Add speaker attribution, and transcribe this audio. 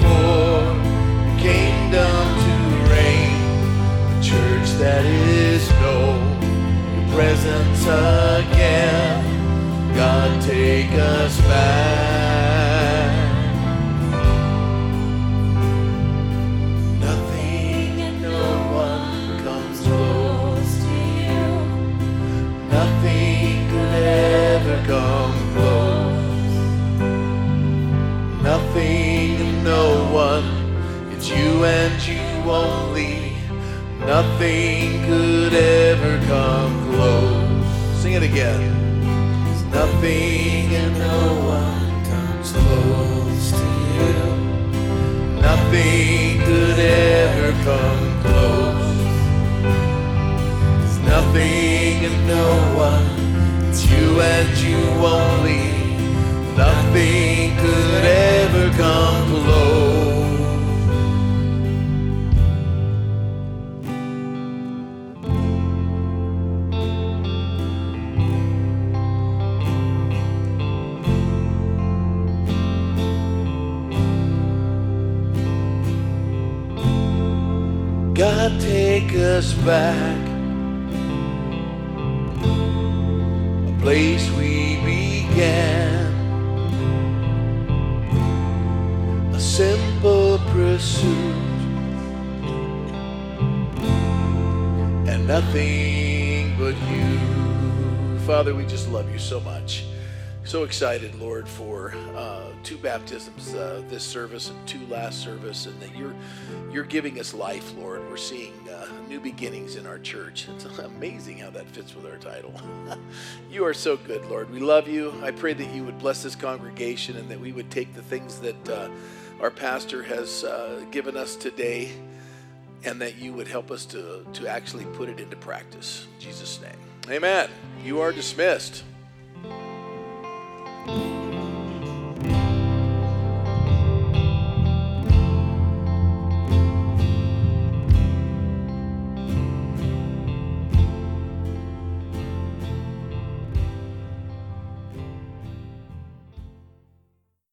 Speaker 1: for the to church that is no your presence again. God, take us back. And you only. Nothing could ever come close. Sing it again. There's nothing and no one comes close to you. Nothing could ever come close. There's nothing and no one. It's you and you only. Nothing could ever God, take us back. A place we began. A simple pursuit. And nothing but you. Father, we just love you so much. So excited, Lord, for uh, two baptisms uh, this service and two last service, and that you're you're giving us life, Lord. We're seeing uh, new beginnings in our church. It's amazing how that fits with our title. you are so good, Lord. We love you. I pray that you would bless this congregation and that we would take the things that uh, our pastor has uh, given us today, and that you would help us to to actually put it into practice. In Jesus' name, Amen. You are dismissed. Bye.